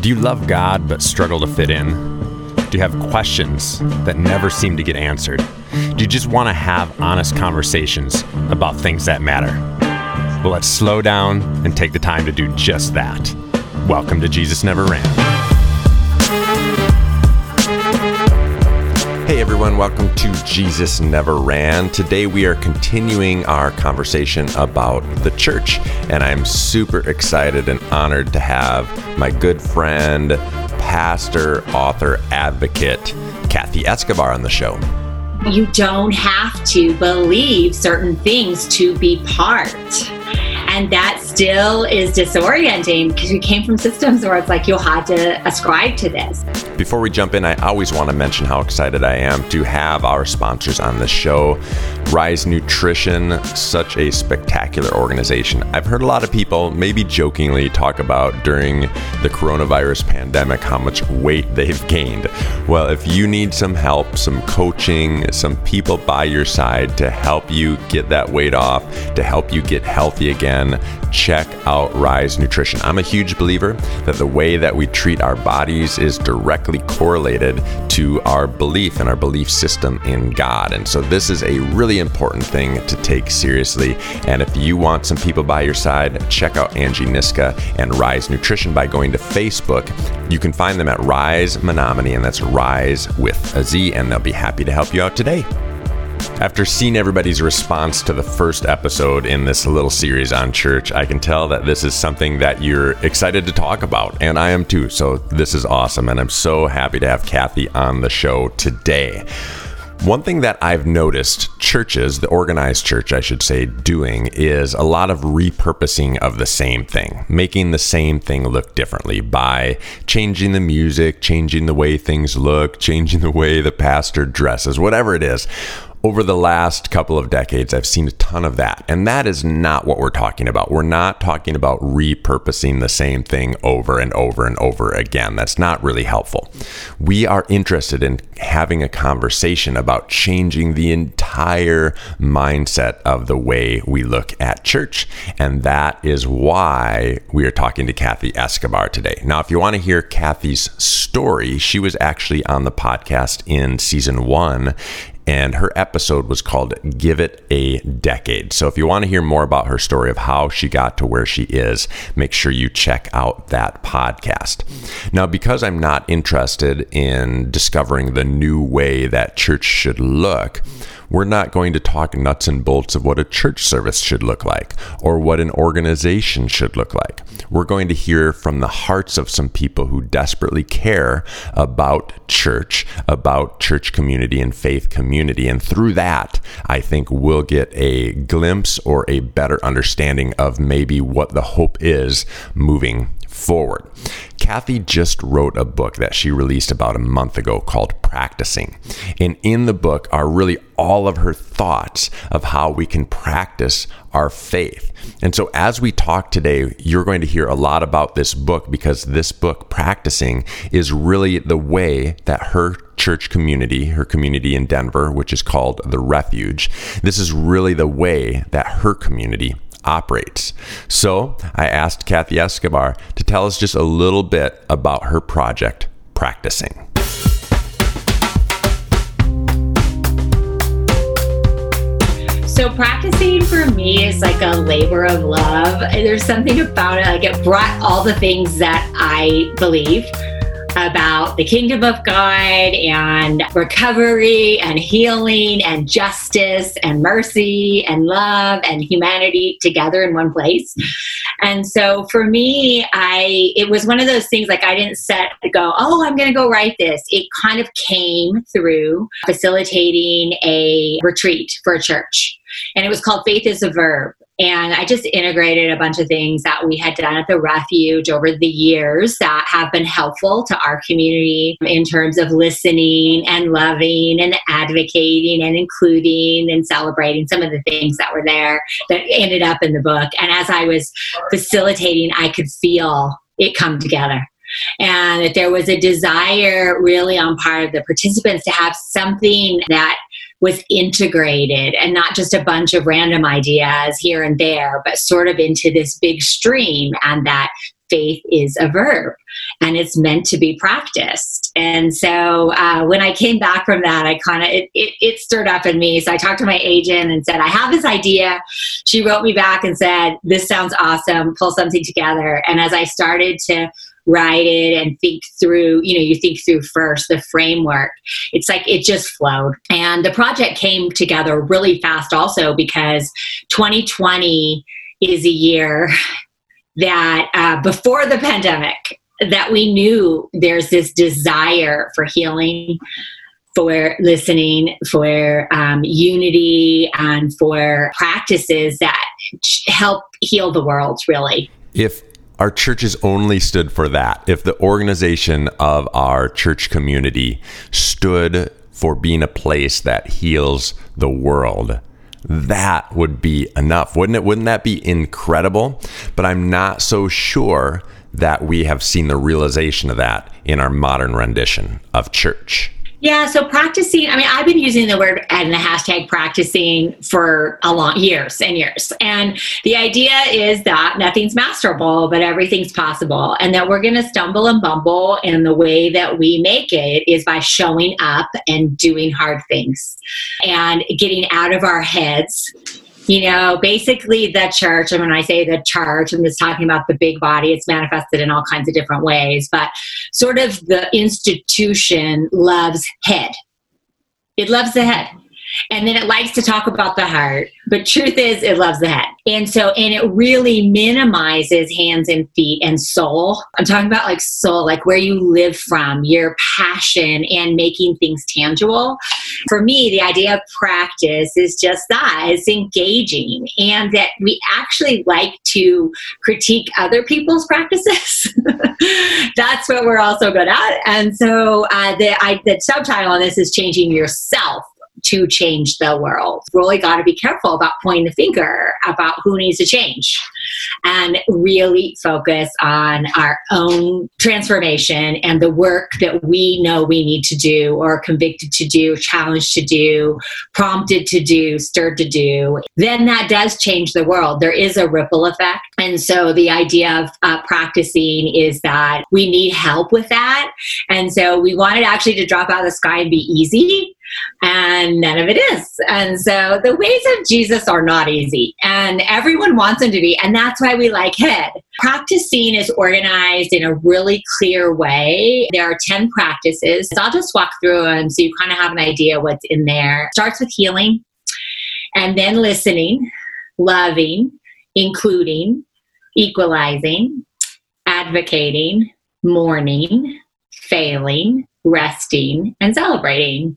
Do you love God but struggle to fit in? Do you have questions that never seem to get answered? Do you just want to have honest conversations about things that matter? Well, let's slow down and take the time to do just that. Welcome to Jesus Never Ran. Hey everyone, welcome to Jesus Never Ran. Today we are continuing our conversation about the church, and I'm super excited and honored to have my good friend, pastor, author, advocate, Kathy Escobar on the show. You don't have to believe certain things to be part. And that still is disorienting because we came from systems where it's like you'll have to ascribe to this. Before we jump in, I always want to mention how excited I am to have our sponsors on the show. Rize Nutrition, such a spectacular organization. I've heard a lot of people, maybe jokingly, talk about during the coronavirus pandemic how much weight they've gained. Well, if you need some help, some coaching, some people by your side to help you get that weight off, to help you get healthy again, check out Rize Nutrition. I'm a huge believer that the way that we treat our bodies is directly correlated to our belief and our belief system in God. And so this is a really important thing to take seriously. And if you want some people by your side, check out Angie Niska and Rize Nutrition by going to Facebook. You can find them at Rize Menominee, and that's Rise with a Z, and they'll be happy to help you out today. After seeing everybody's response to the first episode in this little series on church, I can tell that this is something that you're excited to talk about, and I am too. So, this is awesome, and I'm so happy to have Kathy on the show today. One thing that I've noticed churches, the organized church, I should say, doing is a lot of repurposing of the same thing, making the same thing look differently by changing the music, changing the way things look, changing the way the pastor dresses, whatever it is over the last couple of decades, I've seen a ton of that. And that is not what we're talking about. We're not talking about repurposing the same thing over and over and over again. That's not really helpful. We are interested in having a conversation about changing the entire mindset of the way we look at church. And that is why we are talking to Kathy Escobar today. Now, if you want to hear Kathy's story, she was actually on the podcast in season one and her episode was called Give It a Decade. So if you want to hear more about her story of how she got to where she is, make sure you check out that podcast. Now, because I'm not interested in discovering the new way that church should look, we're not going to talk nuts and bolts of what a church service should look like or what an organization should look like. We're going to hear from the hearts of some people who desperately care about church, about church community and faith community. And through that, I think we'll get a glimpse or a better understanding of maybe what the hope is moving forward. Kathy just wrote a book that she released about a month ago called Practicing. And in the book are really all of her thoughts of how we can practice our faith. And so, as we talk today, you're going to hear a lot about this book because this book, Practicing, is really the way that her church community, her community in Denver, which is called The Refuge, this is really the way that her community operates. So I asked Kathy Escobar to tell us just a little bit about her project, Practicing. So practicing for me is like a labor of love. There's something about it, like it brought all the things that I believe about the kingdom of God and recovery and healing and justice and mercy and love and humanity together in one place. And so for me, I it was one of those things like I didn't set to go, oh, I'm going to go write this. It kind of came through facilitating a retreat for a church. And it was called Faith is a Verb. And I just integrated a bunch of things that we had done at the refuge over the years that have been helpful to our community in terms of listening and loving and advocating and including and celebrating some of the things that were there that ended up in the book. And as I was facilitating, I could feel it come together and that there was a desire really on part of the participants to have something that was integrated and not just a bunch of random ideas here and there, but sort of into this big stream, and that faith is a verb and it's meant to be practiced. And so uh, when I came back from that, I kind of, it, it, it stirred up in me. So I talked to my agent and said, I have this idea. She wrote me back and said, This sounds awesome. Pull something together. And as I started to write it and think through, you know, you think through first the framework. It's like it just flowed. And the project came together really fast also because 2020 is a year that uh, before the pandemic, that we knew there's this desire for healing for listening, for um, unity, and for practices that help heal the world, really. If our churches only stood for that. If the organization of our church community stood for being a place that heals the world, that would be enough, wouldn't it? Wouldn't that be incredible? But I'm not so sure that we have seen the realization of that in our modern rendition of church. Yeah, so practicing, I mean, I've been using the word and the hashtag practicing for a long years and years. And the idea is that nothing's masterable, but everything's possible. And that we're going to stumble and bumble. And the way that we make it is by showing up and doing hard things and getting out of our heads you know, basically the church, and when I say the church, I'm just talking about the big body, it's manifested in all kinds of different ways, but sort of the institution loves head. It loves the head. And then it likes to talk about the heart but truth is it loves the head. And so and it really minimizes hands and feet and soul. I'm talking about like soul like where you live from your passion and making things tangible for me the idea of practice is just that it's engaging and that we actually like to critique other people's practices. That's what we're also good at and so uh, the, I, the subtitle on this is changing yourself to change the world. Really got to be careful about pointing the finger about who needs to change and really focus on our own transformation and the work that we know we need to do or convicted to do, challenged to do, prompted to do, stirred to do. Then that does change the world. There is a ripple effect. And so the idea of uh, practicing is that we need help with that. And so we wanted actually to drop out of the sky and be easy and none of it is. And so the ways of Jesus are not easy, and everyone wants them to be. And that's why we like head. Practicing is organized in a really clear way. There are 10 practices. I'll just walk through them so you kind of have an idea what's in there. Starts with healing, and then listening, loving, including, equalizing, advocating, mourning, failing, resting, and celebrating.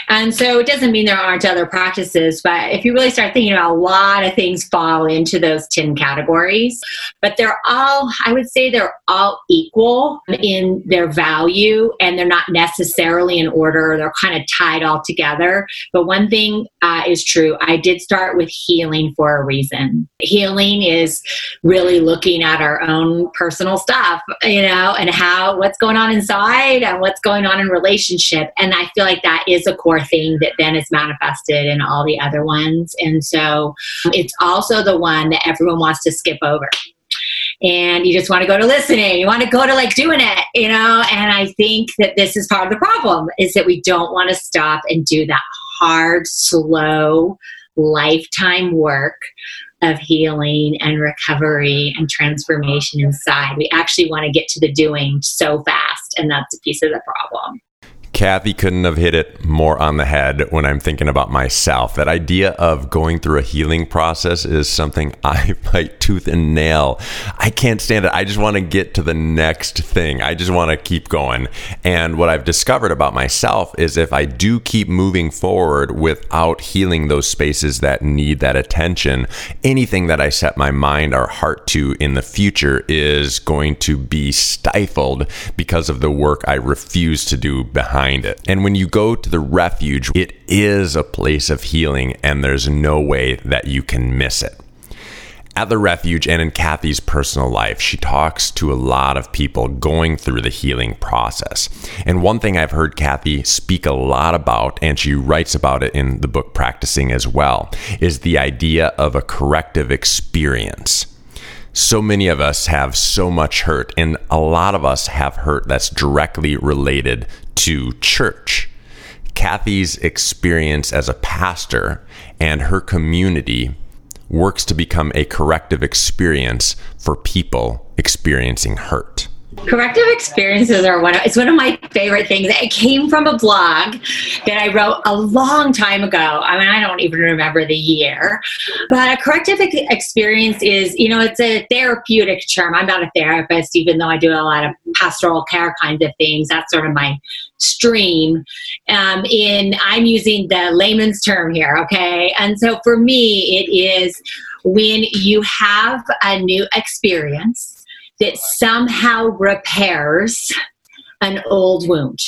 And so it doesn't mean there aren't other practices, but if you really start thinking about a lot of things fall into those 10 categories, but they're all, I would say they're all equal in their value and they're not necessarily in order. They're kind of tied all together. But one thing uh, is true I did start with healing for a reason. Healing is really looking at our own personal stuff, you know, and how what's going on inside and what's going on in relationship. And I feel like that is a core thing that then is manifested in all the other ones. And so it's also the one that everyone wants to skip over. And you just want to go to listening. You want to go to like doing it, you know? And I think that this is part of the problem is that we don't want to stop and do that hard, slow, lifetime work of healing and recovery and transformation inside. We actually want to get to the doing so fast, and that's a piece of the problem. Kathy couldn't have hit it more on the head when I'm thinking about myself. That idea of going through a healing process is something I fight tooth and nail. I can't stand it. I just want to get to the next thing. I just want to keep going. And what I've discovered about myself is if I do keep moving forward without healing those spaces that need that attention, anything that I set my mind or heart to in the future is going to be stifled because of the work I refuse to do behind find it. And when you go to the refuge, it is a place of healing, and there's no way that you can miss it. At the refuge and in Kathy's personal life, she talks to a lot of people going through the healing process. And one thing I've heard Kathy speak a lot about, and she writes about it in the book Practicing as well, is the idea of a corrective experience. So many of us have so much hurt, and a lot of us have hurt that's directly related to church. Kathy's experience as a pastor and her community works to become a corrective experience for people experiencing hurt. Corrective experiences are one of, it's one of my favorite things. It came from a blog that I wrote a long time ago. I mean, I don't even remember the year. But a corrective experience is, you know, it's a therapeutic term. I'm not a therapist, even though I do a lot of pastoral care kinds of things. That's sort of my stream. Um, in I'm using the layman's term here, okay? And so for me, it is when you have a new experience that somehow repairs an old wound.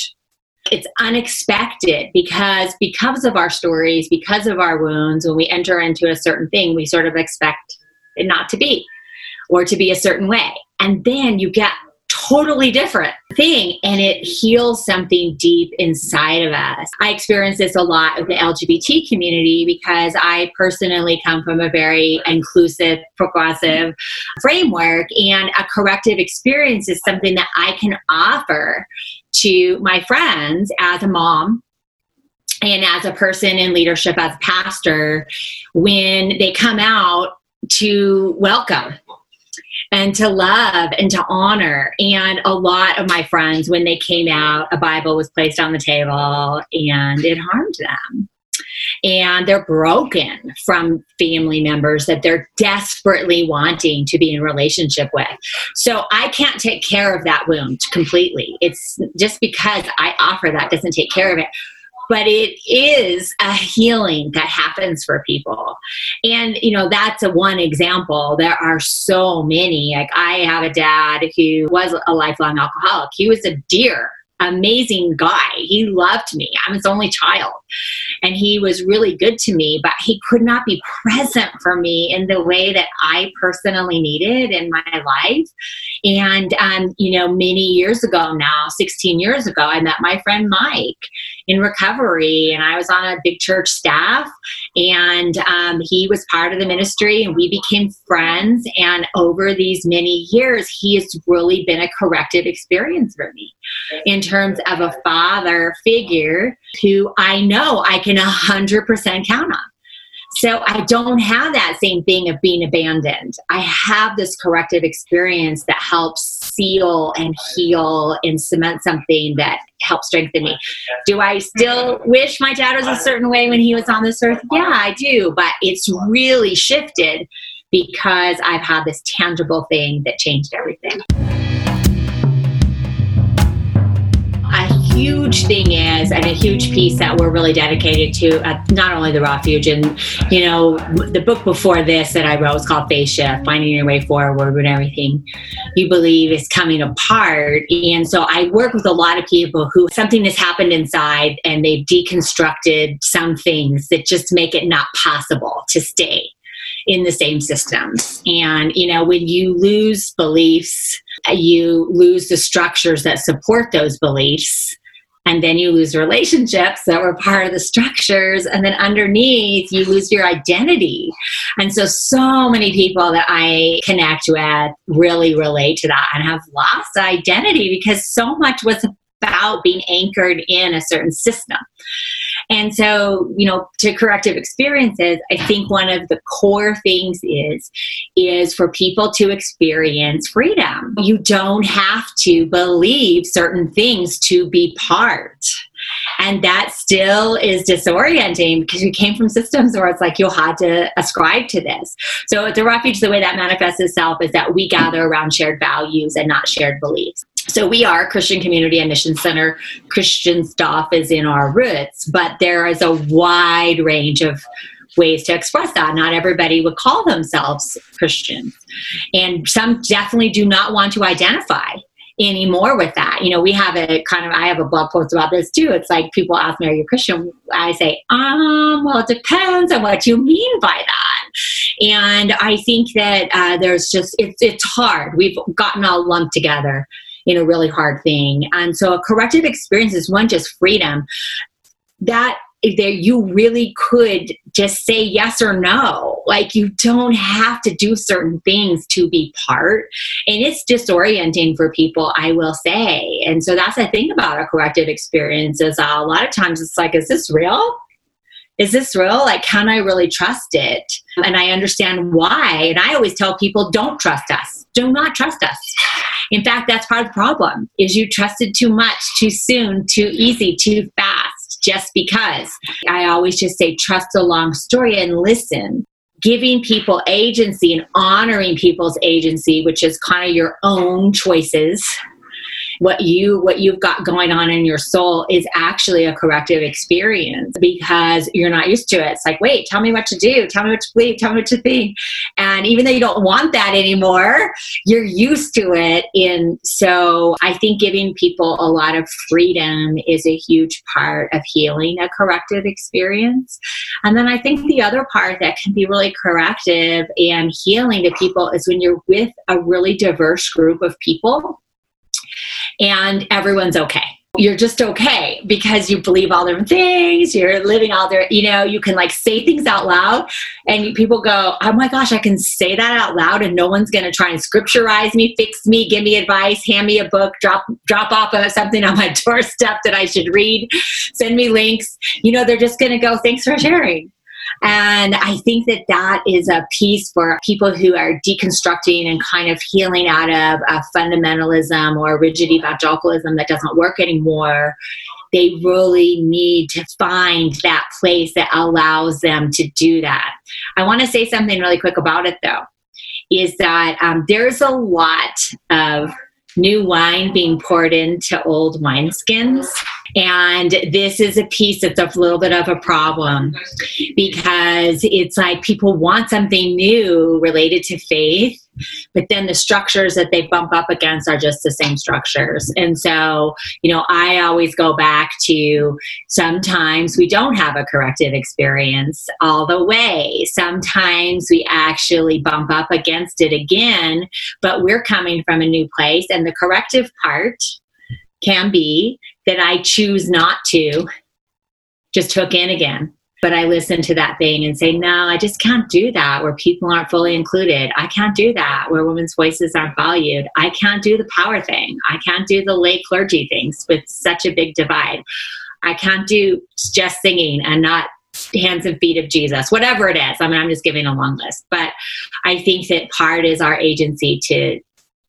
It's unexpected because because of our stories, because of our wounds, when we enter into a certain thing, we sort of expect it not to be or to be a certain way. And then you get totally different thing and it heals something deep inside of us. I experience this a lot with the LGBT community because I personally come from a very inclusive, progressive framework and a corrective experience is something that I can offer to my friends as a mom and as a person in leadership as pastor when they come out to welcome and to love and to honor. And a lot of my friends, when they came out, a Bible was placed on the table and it harmed them. And they're broken from family members that they're desperately wanting to be in relationship with. So I can't take care of that wound completely. It's just because I offer that doesn't take care of it but it is a healing that happens for people and you know that's a one example there are so many like i have a dad who was a lifelong alcoholic he was a dear amazing guy. He loved me. I'm his only child. And he was really good to me, but he could not be present for me in the way that I personally needed in my life. And, um, you know, many years ago now, 16 years ago, I met my friend Mike in recovery and I was on a big church staff and um, he was part of the ministry and we became friends. And over these many years, he has really been a corrective experience for me in terms of a father figure who I know I can 100% count on. So I don't have that same thing of being abandoned. I have this corrective experience that helps seal and heal and cement something that helps strengthen me. Do I still wish my dad was a certain way when he was on this earth? Yeah, I do. But it's really shifted because I've had this tangible thing that changed everything. Huge thing is, and a huge piece that we're really dedicated to, uh, not only the refuge, and you know, the book before this that I wrote was called Faith Shift, Finding Your Way Forward when everything you believe is coming apart. And so I work with a lot of people who something has happened inside and they've deconstructed some things that just make it not possible to stay in the same systems. And, you know, when you lose beliefs, you lose the structures that support those beliefs and then you lose relationships that were part of the structures. And then underneath you lose your identity. And so so many people that i connect with really relate to that and have lost identity because so much was about being anchored in a certain system and so, you know, to corrective experiences, I think one of the core things is is for people to experience freedom. You don't have to believe certain things to be part. And that still is disorienting because you came from systems where it's like you had to ascribe to this. So the refuge, the way that manifests itself is that we gather around shared values and not shared beliefs. So we are a Christian community and mission center. Christian stuff is in our roots, but there is a wide range of ways to express that. Not everybody would call themselves Christians. And some definitely do not want to identify anymore with that. You know, we have a kind of, I have a blog post about this too. It's like people ask me, Are you Christian? I say, Um, well, it depends on what you mean by that. And I think that uh, there's just, it's, it's hard. We've gotten all lumped together in a really hard thing. And so a corrective experience is one, just freedom. That there you really could just say yes or no. Like you don't have to do certain things to be part. And it's disorienting for people i will say. And so that's the thing about a corrective experience is a lot of times it's like is this real? Is this real? Like can i really trust it? And i understand why. And i always tell people don't trust us do not trust us in fact that's part of the problem is you trusted too much too soon too easy too fast just because. I always just say, trust the long story and listen. Giving people agency and honoring people's agency, which is kind of your own choices, what you what you've got going on in your soul is actually a corrective experience because you're not used to it. It's like, wait, tell me what to do, tell me what to believe, tell me what to think. And even though you don't want that anymore, you're used to it. And so I think giving people a lot of freedom is a huge part of healing a corrective experience. And then I think the other part that can be really corrective and healing to people is when you're with a really diverse group of people and everyone's okay. You're just okay because you believe all different things you're living all their you know you can like say things out loud and people go oh my gosh i can say that out loud and no one's going to try and scripturize me fix me give me advice hand me a book drop drop off of something on my doorstep that i should read send me links. You know they're just going to go thanks for sharing and I think that that is a piece for people who are deconstructing and kind of healing out of a fundamentalism or rigid evangelicalism that doesn't work anymore. They really need to find that place that allows them to do that. I want to say something really quick about it though, is that um, there's a lot of new wine being poured into old wineskins. And this is a piece that's a little bit of a problem because it's like people want something new related to faith, but then the structures that they bump up against are just the same structures. And so, you know, I always go back to sometimes we don't have a corrective experience all the way. Sometimes we actually bump up against it again, but we're coming from a new place. And the corrective part can be that I choose not to just hook in again. But I listen to that thing and say, no, I just can't do that where people aren't fully included. I can't do that where women's voices aren't valued. I can't do the power thing. I can't do the lay clergy things with such a big divide. I can't do just singing and not hands and feet of Jesus, whatever it is. I mean, I'm just giving a long list, but I think that part is our agency to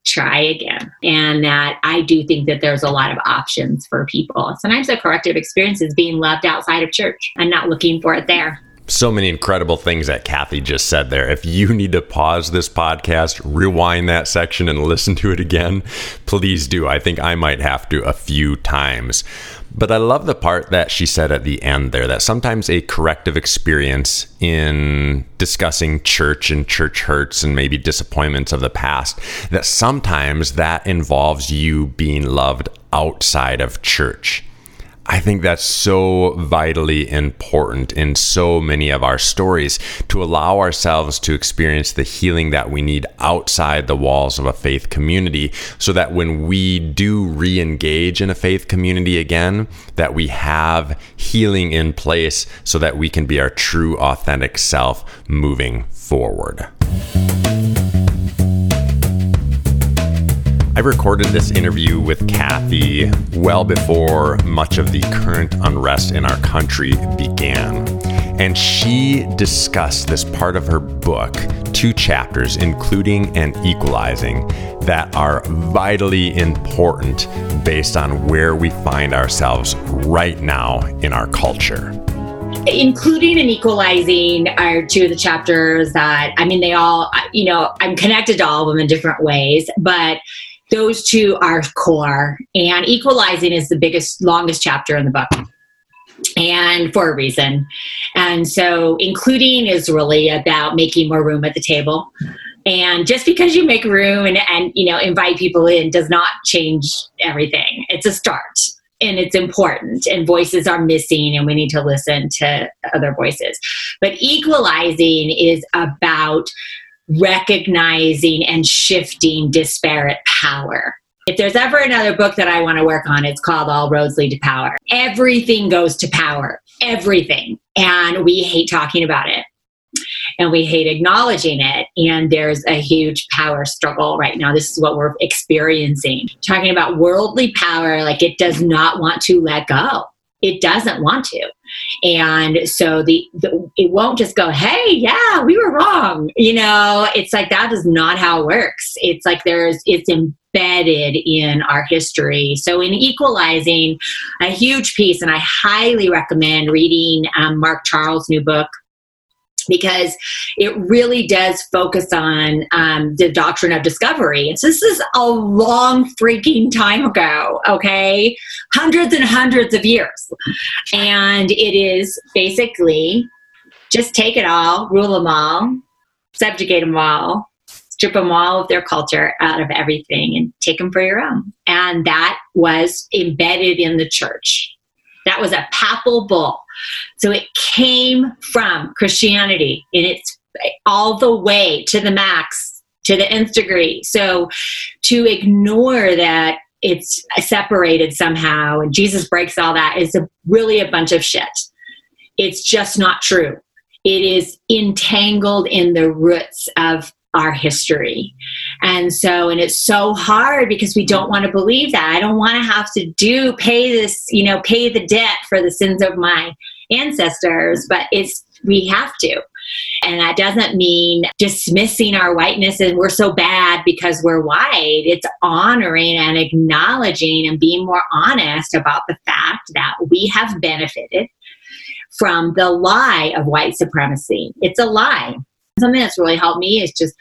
try again. And that I do think that there's a lot of options for people. Sometimes a corrective experience is being loved outside of church and not looking for it there so many incredible things that Kathy just said there. If you need to pause this podcast, rewind that section, and listen to it again, please do. I think I might have to a few times. But I love the part that she said at the end there that sometimes a corrective experience in discussing church and church hurts and maybe disappointments of the past, that sometimes that involves you being loved outside of church. I think that's so vitally important in so many of our stories to allow ourselves to experience the healing that we need outside the walls of a faith community so that when we do re-engage in a faith community again that we have healing in place so that we can be our true authentic self moving forward. I recorded this interview with Kathy well before much of the current unrest in our country began. And she discussed this part of her book, two chapters, including and equalizing, that are vitally important based on where we find ourselves right now in our culture including and equalizing are two of the chapters that i mean they all you know i'm connected to all of them in different ways but those two are core and equalizing is the biggest longest chapter in the book. And for a reason. And so including is really about making more room at the table. And just because you make room and, and you know invite people in does not change everything. It's a start and it's important and voices are missing and we need to listen to other voices. But equalizing is about recognizing and shifting disparate power If there's ever another book that I want to work on, it's called All Roads Lead to Power. Everything goes to power, everything. And we hate talking about it and we hate acknowledging it. And there's a huge power struggle right now. This is what we're experiencing. Talking about worldly power, like it does not want to let go. It doesn't want to. And so the, the it won't just go, hey, yeah, we were wrong. You know, it's like that is not how it works. It's like there's it's embedded in our history. So in equalizing, a huge piece, and I highly recommend reading um, Mark Charles' new book, because it really does focus on um, the doctrine of discovery. And so this is a long freaking time ago, okay? Hundreds and hundreds of years. And it is basically just take it all, rule them all, subjugate them all, strip them all of their culture out of everything and take them for your own. And that was embedded in the church. That was a papal bull. So it came from Christianity and it's all the way to the max, to the nth degree. So to ignore that it's separated somehow and Jesus breaks all that is a, really a bunch of shit. It's just not true. It is entangled in the roots of our history. And so, and it's so hard because we don't want to believe that. I don't want to have to do, pay this, you know, pay the debt for the sins of my ancestors, but it's, we have to. And that doesn't mean dismissing our whiteness and we're so bad because we're white. It's honoring and acknowledging and being more honest about the fact that we have benefited from the lie of white supremacy. It's a lie something that's really helped me is just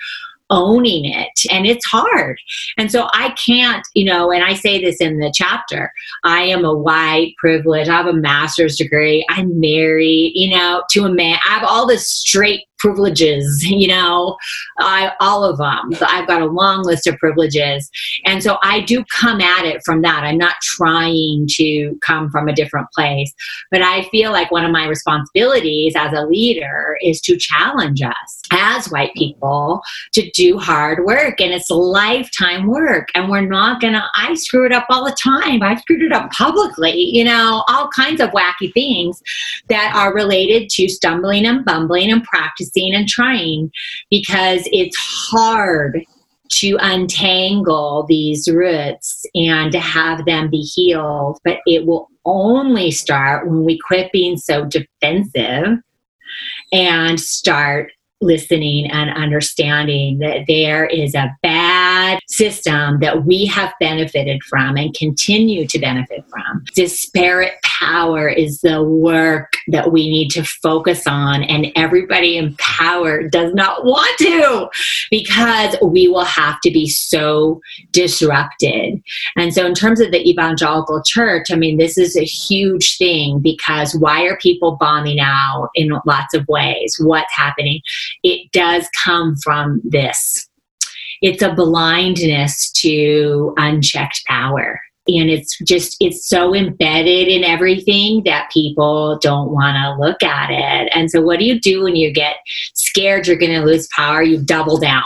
owning it and it's hard. And so i can't you know and i say this in the chapter i am a white privilege. I have a master's degree. I'm married you know to a man. I have all this straight privileges, you know, I, all of them. I've got a long list of privileges. And so I do come at it from that. I'm not trying to come from a different place. But I feel like one of my responsibilities as a leader is to challenge us as white people to do hard work. And it's lifetime work. And we're not going to, I screw it up all the time. I've screwed it up publicly, you know, all kinds of wacky things that are related to stumbling and bumbling and practicing practicing and trying because it's hard to untangle these roots and to have them be healed. But it will only start when we quit being so defensive and start listening and understanding that there is a bad system that we have benefited from and continue to benefit from. Disparate power is the work that we need to focus on, and everybody in power does not want to because we will have to be so disrupted. And so, in terms of the evangelical church, I mean, this is a huge thing because why are people bombing out in lots of ways? What's happening? It does come from this. It's a blindness to unchecked power. And it's just, it's so embedded in everything that people don't want to look at it. And so, what do you do when you get scared you're going to lose power? You double down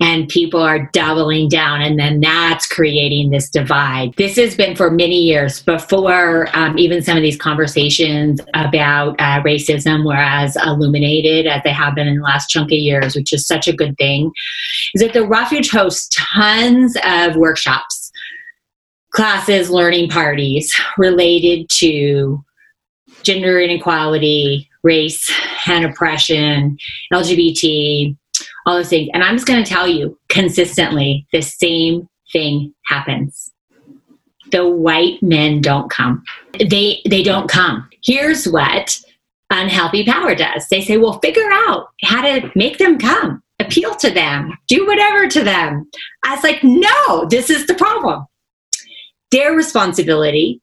and people are doubling down and then that's creating this divide. This has been for many years before um, even some of these conversations about uh, racism were as illuminated as they have been in the last chunk of years which is such a good thing is that the refuge hosts tons of workshops classes learning parties related to gender inequality race and oppression lgbt all those things. And I'm just going to tell you consistently the same thing happens. The white men don't come. They they don't come. Here's what unhealthy power does. They say, "Well, figure out how to make them come. Appeal to them. Do whatever to them." I was like, "No, this is the problem. Their responsibility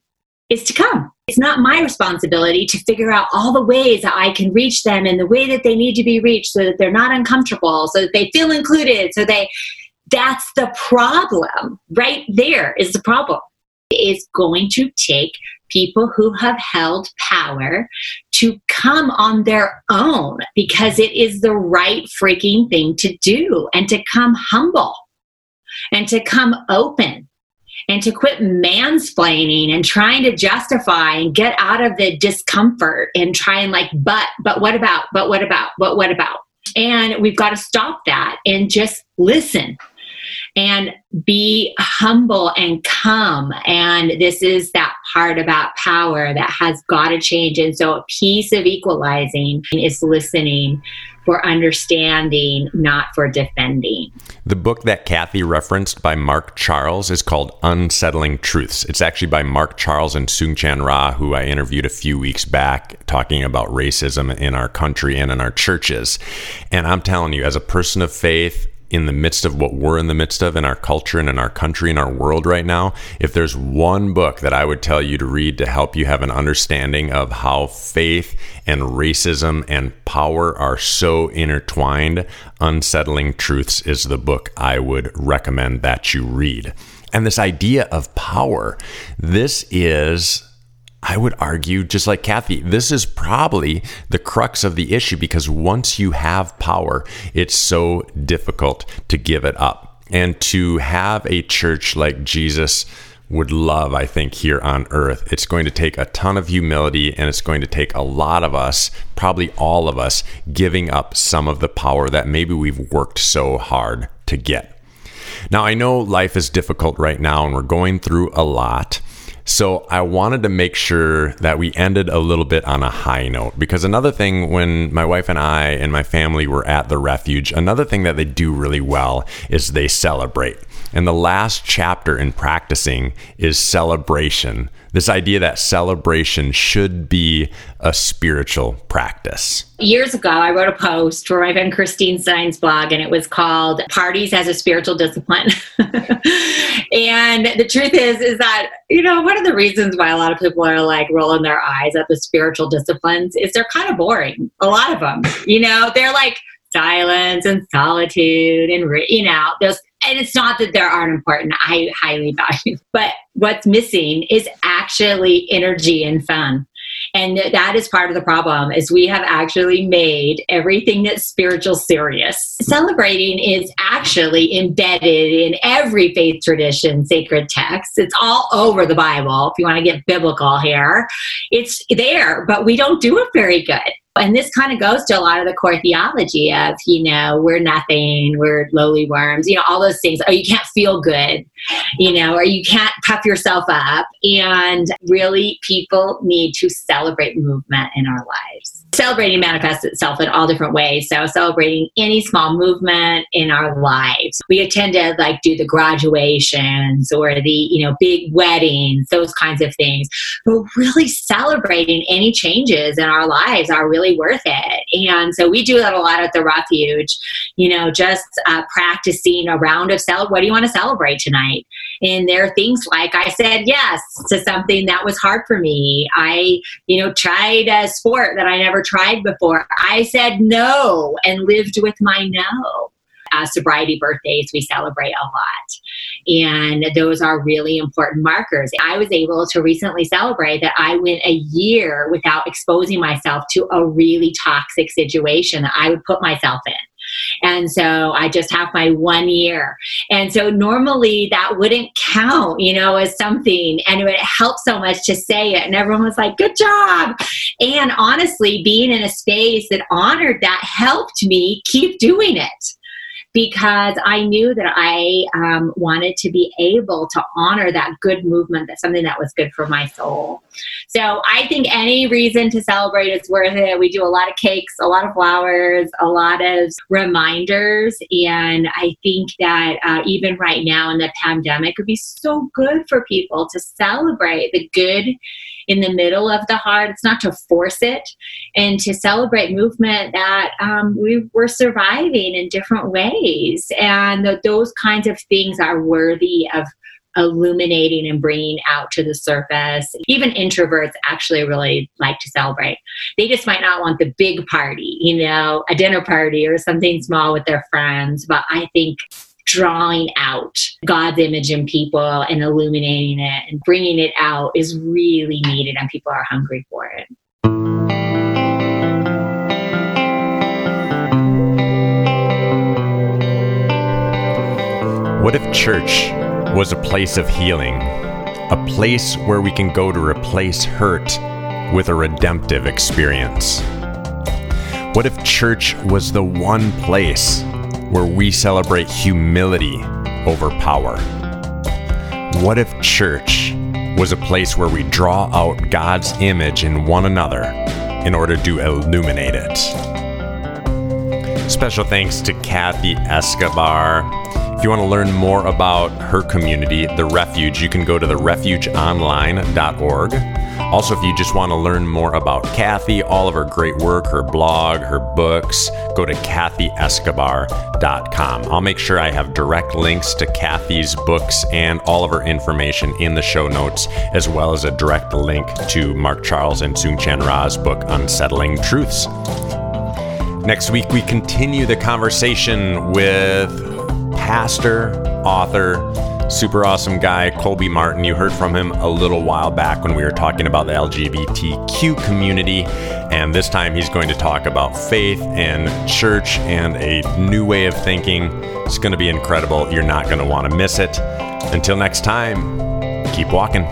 is to come. It's not my responsibility to figure out all the ways that I can reach them in the way that they need to be reached so that they're not uncomfortable, so that they feel included, so they that's the problem. Right there is the problem. It's going to take people who have held power to come on their own because it is the right freaking thing to do and to come humble and to come open and to quit mansplaining and trying to justify and get out of the discomfort and try and like, but, but what about, but what about, but what about? And we've got to stop that and just listen and be humble and come. And this is that part about power that has got to change. And so, a piece of equalizing is listening for understanding, not for defending. The book that Kathy referenced by Mark Charles is called Unsettling Truths. It's actually by Mark Charles and Soong-Chan Rah, who I interviewed a few weeks back talking about racism in our country and in our churches. And I'm telling you, as a person of faith, in the midst of what we're in the midst of in our culture and in our country and our world right now, if there's one book that I would tell you to read to help you have an understanding of how faith and racism and power are so intertwined, Unsettling Truths is the book I would recommend that you read. And this idea of power, this is I would argue, just like Kathy, this is probably the crux of the issue because once you have power, it's so difficult to give it up. And to have a church like Jesus would love, I think, here on earth, it's going to take a ton of humility and it's going to take a lot of us, probably all of us, giving up some of the power that maybe we've worked so hard to get. Now, I know life is difficult right now and we're going through a lot. So I wanted to make sure that we ended a little bit on a high note because another thing when my wife and I and my family were at the refuge, another thing that they do really well is they celebrate. And the last chapter in practicing is celebration. This idea that celebration should be a spiritual practice. Years ago, I wrote a post for my friend Christine Stein's blog, and it was called Parties as a Spiritual Discipline. and the truth is, is that, you know, one of the reasons why a lot of people are like rolling their eyes at the spiritual disciplines is they're kind of boring. A lot of them, you know, they're like, silence and solitude and you know those and it's not that there aren't important i highly value but what's missing is actually energy and fun. And that is part of the problem is we have actually made everything that's spiritual serious. Celebrating is actually embedded in every faith tradition sacred text. It's all over the bible if you want to get biblical here. It's there but we don't do it very good and this kind of goes to a lot of the core theology of, you know, we're nothing, we're lowly worms, you know, all those things. Oh, you can't feel good, you know, or you can't puff yourself up. And really, people need to celebrate movement in our lives. Celebrating manifests itself in all different ways. So, celebrating any small movement in our lives. We tend to like do the graduations or the, you know, big weddings, those kinds of things. But really celebrating any changes in our lives are really worth it. And so we do that a lot at the refuge, you know, just uh, practicing a round of celebrate. What do you want to celebrate tonight? And there are things like I said yes to something that was hard for me. I, you know, tried a sport that I never tried before. I said no and lived with my no uh, sobriety birthdays we celebrate a lot. And those are really important markers. I was able to recently celebrate that I went a year without exposing myself to a really toxic situation that I would put myself in. And so I just have my one year. And so normally that wouldn't count, you know, as something. And it would help so much to say it. And everyone was like, good job. And honestly, being in a space that honored that helped me keep doing it because I knew that I um, wanted to be able to honor that good movement, that something that was good for my soul. So I think any reason to celebrate is worth it. We do a lot of cakes, a lot of flowers, a lot of reminders. And I think that uh, even right now in the pandemic, it would be so good for people to celebrate the good in the middle of the heart. It's not to force it and to celebrate movement that um, we were surviving in different ways. And th- those kinds of things are worthy of illuminating and bringing out to the surface. Even introverts actually really like to celebrate. They just might not want the big party, you know, a dinner party or something small with their friends. But I think drawing out God's image in people and illuminating it and bringing it out is really needed, and people are hungry for it. What if church was a place of healing? A place where we can go to replace hurt with a redemptive experience? What if church was the one place where we celebrate humility over power? What if church was a place where we draw out God's image in one another in order to illuminate it? Special thanks to Kathy Escobar. If you want to learn more about her community, The Refuge, you can go to therefugeonline.org. Also, if you just want to learn more about Kathy, all of her great work, her blog, her books, go to kathyescobar.com. I'll make sure I have direct links to Kathy's books and all of her information in the show notes, as well as a direct link to Mark Charles and Soong-Chan Rah's book, Unsettling Truths. Next week, we continue the conversation with pastor, author, super awesome guy, Colby Martin. You heard from him a little while back when we were talking about the LGBTQ community. And this time he's going to talk about faith and church and a new way of thinking. It's going to be incredible. You're not going to want to miss it. Until next time, keep walking.